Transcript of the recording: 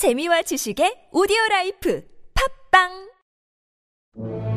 재미와 지식의 오디오 라이프. 팝빵!